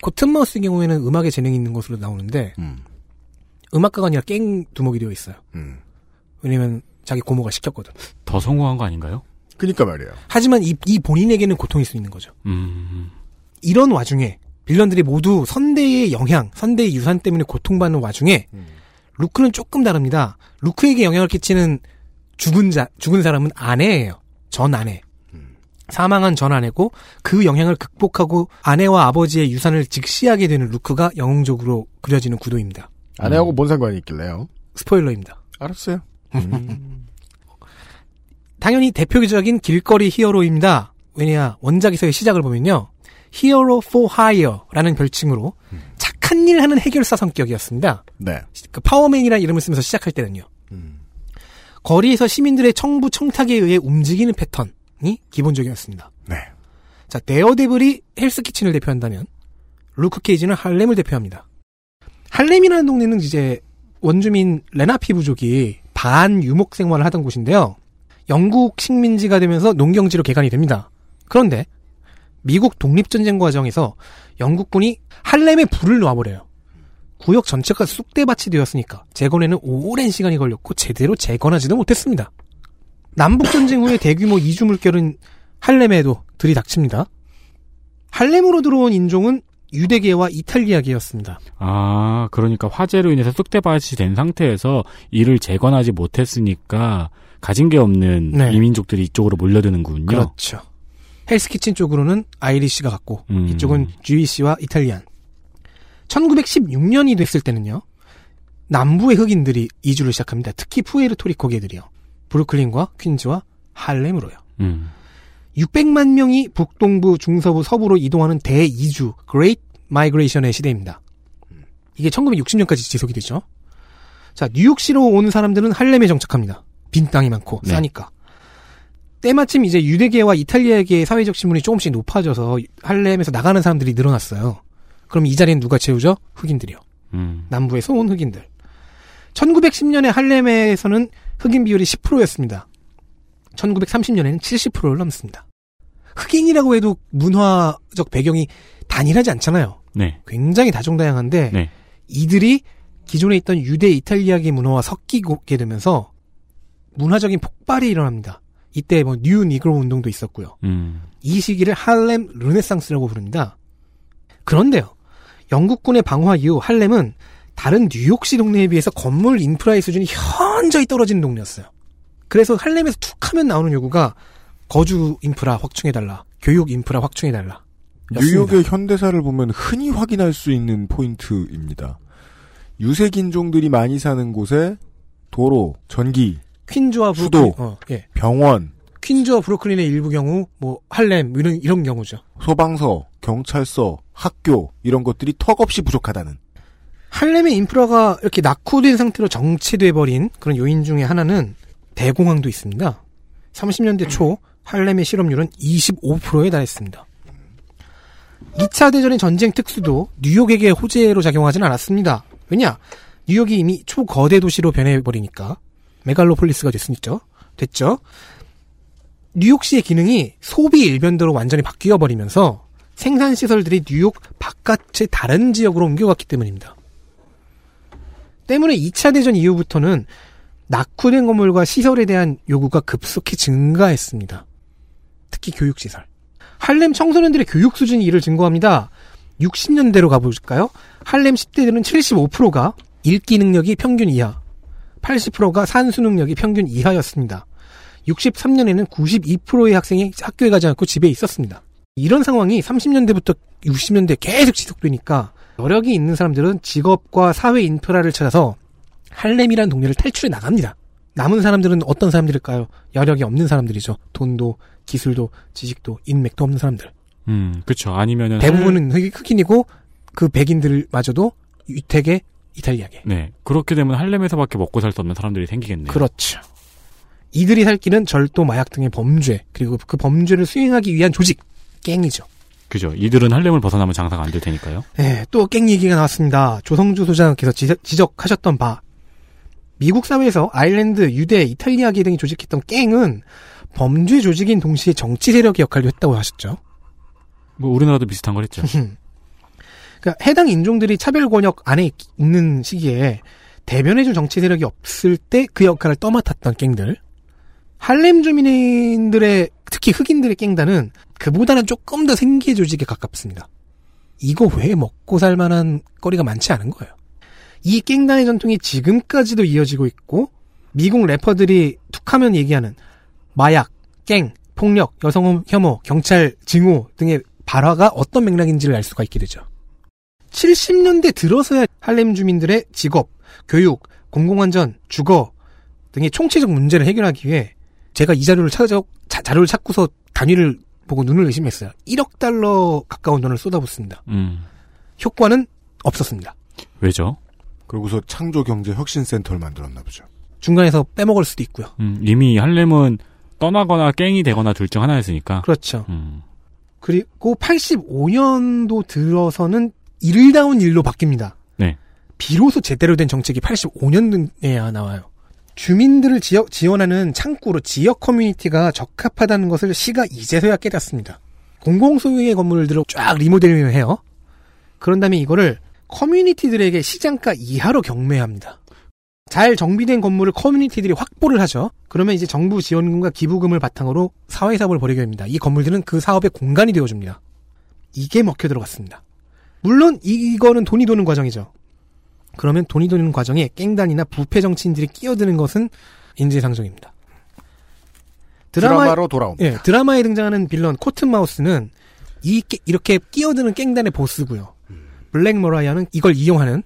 코튼마우스의 경우에는 음악에 재능이 있는 것으로 나오는데 음. 음악가가 아니라 깽 두목이 되어 있어요. 음. 왜냐면 자기 고모가 시켰거든. 더 성공한 거 아닌가요? 그니까 말이에요. 하지만 이, 이 본인에게는 고통일 수 있는 거죠. 음. 이런 와중에 빌런들이 모두 선대의 영향, 선대의 유산 때문에 고통받는 와중에 루크는 조금 다릅니다. 루크에게 영향을 끼치는 죽은 자, 죽은 사람은 아내예요. 전 아내. 사망한 전 아내고 그 영향을 극복하고 아내와 아버지의 유산을 직시하게 되는 루크가 영웅적으로 그려지는 구도입니다. 아내하고 뭔 상관이 있길래요? 스포일러입니다. 알았어요. 당연히 대표적인 길거리 히어로입니다. 왜냐 원작에서의 시작을 보면요. 히어로 for hire라는 별칭으로 착한 일 하는 해결사 성격이었습니다. 네. 그 파워맨이라는 이름을 쓰면서 시작할 때는요. 거리에서 시민들의 청부 청탁에 의해 움직이는 패턴이 기본적이었습니다. 네. 자, 데어데블이 헬스키친을 대표한다면 루크 케이지는 할렘을 대표합니다. 할렘이라는 동네는 이제 원주민 레나피 부족이 반 유목 생활을 하던 곳인데요. 영국 식민지가 되면서 농경지로 개간이 됩니다. 그런데 미국 독립전쟁 과정에서 영국군이 할렘에 불을 놔버려요. 구역 전체가 쑥대밭이 되었으니까 재건에는 오랜 시간이 걸렸고 제대로 재건하지도 못했습니다. 남북전쟁 후에 대규모 이주 물결은 할렘에도 들이닥칩니다. 할렘으로 들어온 인종은 유대계와 이탈리아계였습니다. 아, 그러니까 화재로 인해서 쑥대밭이 된 상태에서 이를 재건하지 못했으니까 가진 게 없는 네. 이민족들이 이쪽으로 몰려드는군요. 그렇죠. 헬스키친 쪽으로는 아이리시가 갔고 음. 이쪽은 주이시와 이탈리안. 1916년이 됐을 때는요. 남부의 흑인들이 이주를 시작합니다. 특히 푸에르토리코 계들이요. 브루클린과 퀸즈와 할렘으로요. 음. 600만 명이 북동부, 중서부, 서부로 이동하는 대이주, Great Migration의 시대입니다. 이게 1960년까지 지속이 되죠. 자, 뉴욕시로 온 사람들은 할렘에 정착합니다. 빈 땅이 많고 네. 싸니까. 때마침 이제 유대계와 이탈리아계의 사회적 신분이 조금씩 높아져서 할렘에서 나가는 사람들이 늘어났어요. 그럼 이 자리는 누가 채우죠? 흑인들이요. 음. 남부에서 온 흑인들. 1910년에 할렘에서는 흑인 비율이 10%였습니다. 1930년에는 70%를 넘습니다. 흑인이라고 해도 문화적 배경이 단일하지 않잖아요. 네. 굉장히 다종다양한데 네. 이들이 기존에 있던 유대 이탈리아계 문화와 섞이게 되면서 문화적인 폭발이 일어납니다. 이때 뭐 New Negro 운동도 있었고요. 음. 이 시기를 할렘 르네상스라고 부릅니다. 그런데요. 영국군의 방화 이후 할렘은 다른 뉴욕시 동네에 비해서 건물 인프라의 수준이 현저히 떨어지는 동네였어요. 그래서 할렘에서 툭 하면 나오는 요구가 거주 인프라 확충해달라. 교육 인프라 확충해달라. 뉴욕의 현대사를 보면 흔히 확인할 수 있는 포인트입니다. 유색인종들이 많이 사는 곳에 도로, 전기, 퀸즈와 수도, 어, 예. 병원, 퀸즈와 브루클린의 일부 경우, 뭐, 할렘, 이런, 이런 경우죠. 소방서, 경찰서, 학교 이런 것들이 턱없이 부족하다는. 할렘의 인프라가 이렇게 낙후된 상태로 정체돼버린 그런 요인 중에 하나는 대공황도 있습니다. 30년대 초 할렘의 실업률은 25%에 달했습니다. 2차 대전의 전쟁 특수도 뉴욕에게 호재로 작용하진 않았습니다. 왜냐? 뉴욕이 이미 초거대 도시로 변해버리니까 메갈로폴리스가 됐으니까 됐죠. 뉴욕시의 기능이 소비 일변도로 완전히 바뀌어 버리면서 생산 시설들이 뉴욕 바깥의 다른 지역으로 옮겨갔기 때문입니다. 때문에 2차 대전 이후부터는 낙후된 건물과 시설에 대한 요구가 급속히 증가했습니다. 특히 교육시설. 할렘 청소년들의 교육 수준이 이를 증거합니다. 60년대로 가볼까요? 할렘 10대들은 75%가 읽기 능력이 평균 이하, 80%가 산수 능력이 평균 이하였습니다. 63년에는 92%의 학생이 학교에 가지 않고 집에 있었습니다. 이런 상황이 30년대부터 60년대 계속 지속되니까 여력이 있는 사람들은 직업과 사회 인프라를 찾아서 할렘이라는 동네를 탈출해 나갑니다. 남은 사람들은 어떤 사람들일까요? 여력이 없는 사람들이죠. 돈도, 기술도, 지식도, 인맥도 없는 사람들. 음, 그쵸. 아니면은. 대부분은 흑- 흑인이고 그 백인들마저도 유택의 이탈리아계. 네. 그렇게 되면 할렘에서밖에 먹고 살 수 없는 사람들이 생기겠네요. 그렇죠. 이들이 살 길은 절도, 마약 등의 범죄, 그리고 그 범죄를 수행하기 위한 조직, 갱이죠. 그죠. 이들은 할렘을 벗어나면 장사가 안 될 테니까요. 네, 또갱 얘기가 나왔습니다. 조성주 소장께서 지적, 지적하셨던 바. 미국 사회에서 아일랜드, 유대, 이탈리아계 등이 조직했던 갱은 범죄 조직인 동시에 정치 세력의 역할도 했다고 하셨죠. 뭐 우리나라도 비슷한 걸 했죠. 그러니까 해당 인종들이 차별 권역 안에 있- 있는 시기에 대변해줄 정치 세력이 없을 때 그 역할을 떠맡았던 갱들. 할렘 주민들의 특히 흑인들의 갱단은 그보다는 조금 더 생계 조직에 가깝습니다. 이거 외에 먹고 살 만한 거리가 많지 않은 거예요. 이 갱단의 전통이 지금까지도 이어지고 있고 미국 래퍼들이 툭하면 얘기하는 마약, 갱, 폭력, 여성 혐오, 경찰 증오 등의 발화가 어떤 맥락인지를 알 수가 있게 되죠. 70년대 들어서야 할렘 주민들의 직업, 교육, 공공안전, 주거 등의 총체적 문제를 해결하기 위해 제가 이 자료를 찾아 자, 자료를 찾고서 단위를 보고 눈을 의심했어요. 1억 달러 가까운 돈을 쏟아붓습니다. 음. 효과는 없었습니다. 왜죠? 그러고서 창조경제혁신센터를 만들었나 보죠. 중간에서 빼먹을 수도 있고요. 음, 이미 할렘은 떠나거나 깽이 되거나 둘 중 하나였으니까. 그렇죠. 음. 그리고 85년도 들어서는 일다운 일로 바뀝니다. 네. 비로소 제대로 된 정책이 85년에야 나와요. 주민들을 지역, 지원하는 창구로 지역 커뮤니티가 적합하다는 것을 시가 이제서야 깨닫습니다. 공공소유의 건물들을 쫙 리모델링을 해요. 그런 다음에 이거를 커뮤니티들에게 시장가 이하로 경매합니다. 잘 정비된 건물을 커뮤니티들이 확보를 하죠. 그러면 이제 정부 지원금과 기부금을 바탕으로 사회사업을 벌이게 됩니다. 이 건물들은 그 사업의 공간이 되어줍니다. 이게 먹혀 들어갔습니다. 물론 이거는 돈이 도는 과정이죠. 그러면 돈이 도는 과정에 깽단이나 부패 정치인들이 끼어드는 것은 인지상정입니다. 드라마 로 돌아옵니다. 예, 드라마에 등장하는 빌런 코튼마우스는 이 깨- 이렇게 끼어드는 깽단의 보스고요. 블랙 머라이어는 이걸 이용하는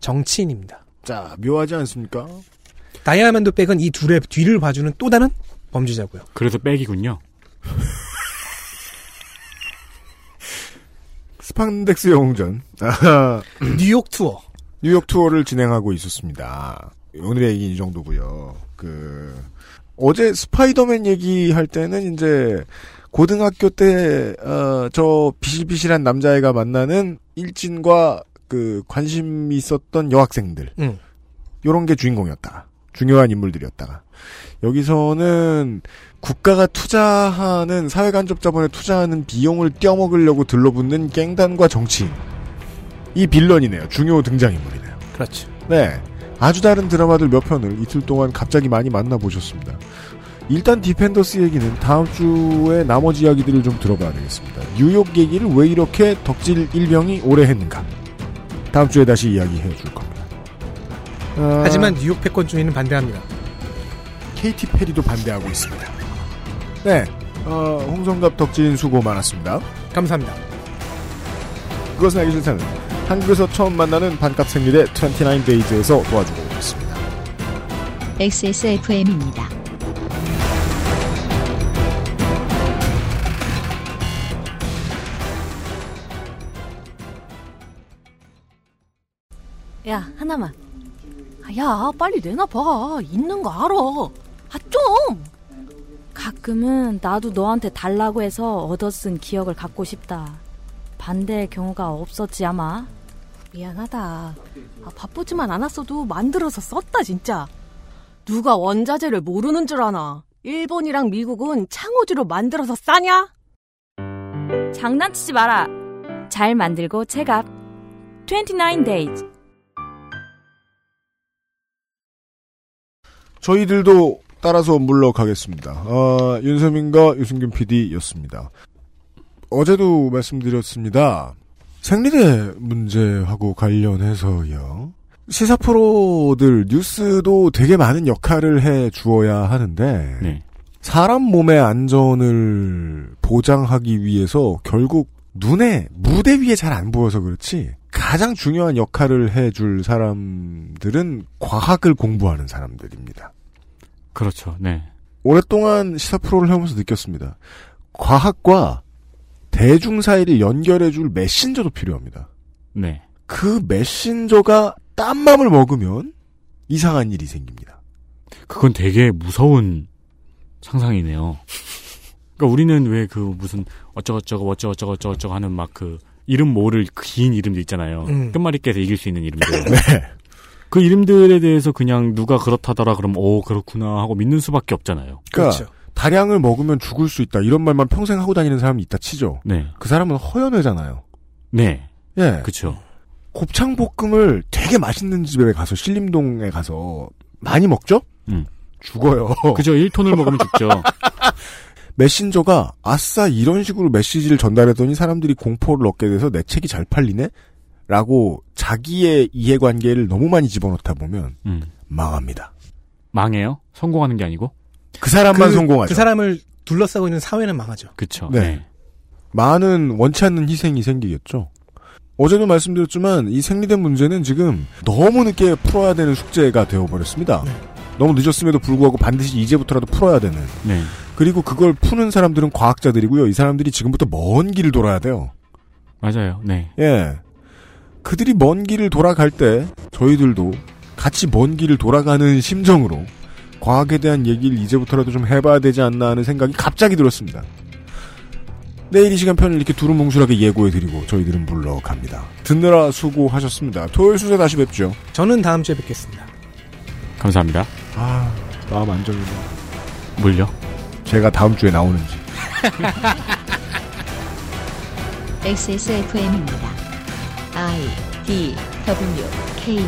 정치인입니다. 자, 묘하지 않습니까? 다이아몬드 백은 이 둘의 뒤를 봐주는 또 다른 범죄자고요. 그래서 백이군요. 스판덱스 영웅전. 뉴욕 투어. 뉴욕 투어를 진행하고 있었습니다. 오늘의 얘기 이 정도고요. 그 어제 스파이더맨 얘기할 때는 이제 고등학교 때, 어, 저 비실비실한 남자애가 만나는 일진과 그 관심 이 있었던 여학생들. 음. 요런 게 주인공이었다가. 중요한 인물들이었다가. 여기서는 국가가 투자하는 사회간접 자본에 투자하는 비용을 떼어먹으려고 들러붙는 갱단과 정치인. 이 빌런이네요. 중요 등장인물이네요. 그렇죠. 네. 아주 다른 드라마들 몇 편을 이틀 동안 갑자기 많이 만나보셨습니다. 일단 디펜더스 얘기는 다음 주에 나머지 이야기들을 좀 들어봐야 되겠습니다. 뉴욕 얘기를 왜 이렇게 덕질 일병이 오래 했는가. 다음 주에 다시 이야기해 줄 겁니다. 아, 하지만 뉴욕 패권주의는 반대합니다. KT 페리도 반대하고 있습니다. 네. 어, 홍성갑 덕진 수고 많았습니다. 감사합니다. 그것은 알기 싫다는 한국에서 처음 만나는 반값 생리대 29데이즈에서 도와주고 있습니다. XSFM입니다. 야, 하나만. 아, 야, 빨리 내놔봐. 있는 거 알아. 아, 좀! 가끔은 나도 너한테 달라고 해서 얻어 쓴 기억을 갖고 싶다. 반대의 경우가 없었지 아마. 미안하다. 아, 바쁘지만 않았어도 만들어서 썼다, 진짜. 누가 원자재를 모르는 줄 아나. 일본이랑 미국은 창호지로 만들어서 싸냐? 장난치지 마라. 잘 만들고 체갑. 29 days. 저희들도 따라서 물러가겠습니다. 어, 윤세민과 유승균 PD였습니다. 어제도 말씀드렸습니다. 생리대 문제하고 관련해서요. 시사 프로들 뉴스도 되게 많은 역할을 해 주어야 하는데 네. 사람 몸의 안전을 보장하기 위해서 결국 눈에 무대 위에 잘 안 보여서 그렇지 가장 중요한 역할을 해줄 사람들은 과학을 공부하는 사람들입니다. 그렇죠. 네. 오랫동안 시사 프로를 해오면서 느꼈습니다. 과학과 대중 사이를 연결해줄 메신저도 필요합니다. 네. 그 메신저가 딴 맘을 먹으면 이상한 일이 생깁니다. 그건 되게 무서운 상상이네요. 그러니까 우리는 왜 그 무슨 어쩌고저쩌고 어쩌고저쩌고 어쩌고 하는 막 그 이름 모를 긴 이름들 있잖아요. 음. 끝말잇 깨서 이길 수 있는 이름들. 네. 그 이름들에 대해서 그냥 누가 그렇다더라 그러면 오 그렇구나 하고 믿는 수밖에 없잖아요. 그러니까 그렇죠. 다량을 먹으면 죽을 수 있다. 이런 말만 평생 하고 다니는 사람이 있다 치죠. 네. 그 사람은 허연회잖아요. 네. 예. 그렇죠. 곱창 볶음을 되게 맛있는 집에 가서 신림동에 가서 많이 먹죠? 음. 죽어요. 그죠. 1톤을 먹으면 죽죠. 메신저가 아싸 이런 식으로 메시지를 전달했더니 사람들이 공포를 얻게 돼서 내 책이 잘 팔리네? 라고 자기의 이해관계를 너무 많이 집어넣다 보면 음. 망합니다. 망해요? 성공하는 게 아니고? 그 사람만 그, 성공하죠. 그 사람을 둘러싸고 있는 사회는 망하죠. 그쵸. 네. 많은 원치 않는 희생이 생기겠죠. 어제도 말씀드렸지만 이 생리된 문제는 지금 너무 늦게 풀어야 되는 숙제가 되어버렸습니다. 네. 너무 늦었음에도 불구하고 반드시 이제부터라도 풀어야 되는. 네. 그리고 그걸 푸는 사람들은 과학자들이고요. 이 사람들이 지금부터 먼 길을 돌아야 돼요. 맞아요. 네. 예. 그들이 먼 길을 돌아갈 때 저희들도 같이 먼 길을 돌아가는 심정으로 과학에 대한 얘기를 이제부터라도 좀 해봐야 되지 않나 하는 생각이 갑자기 들었습니다. 내일 이 시간 편을 이렇게 두루뭉술하게 예고해드리고 저희들은 물러갑니다. 듣느라 수고하셨습니다. 토요일 수제 다시 뵙죠. 저는 다음 주에 뵙겠습니다. 감사합니다. 아, 마음 안정이네. 물려? 제가 다음 주에 나오는지. XSFM입니다. I D W K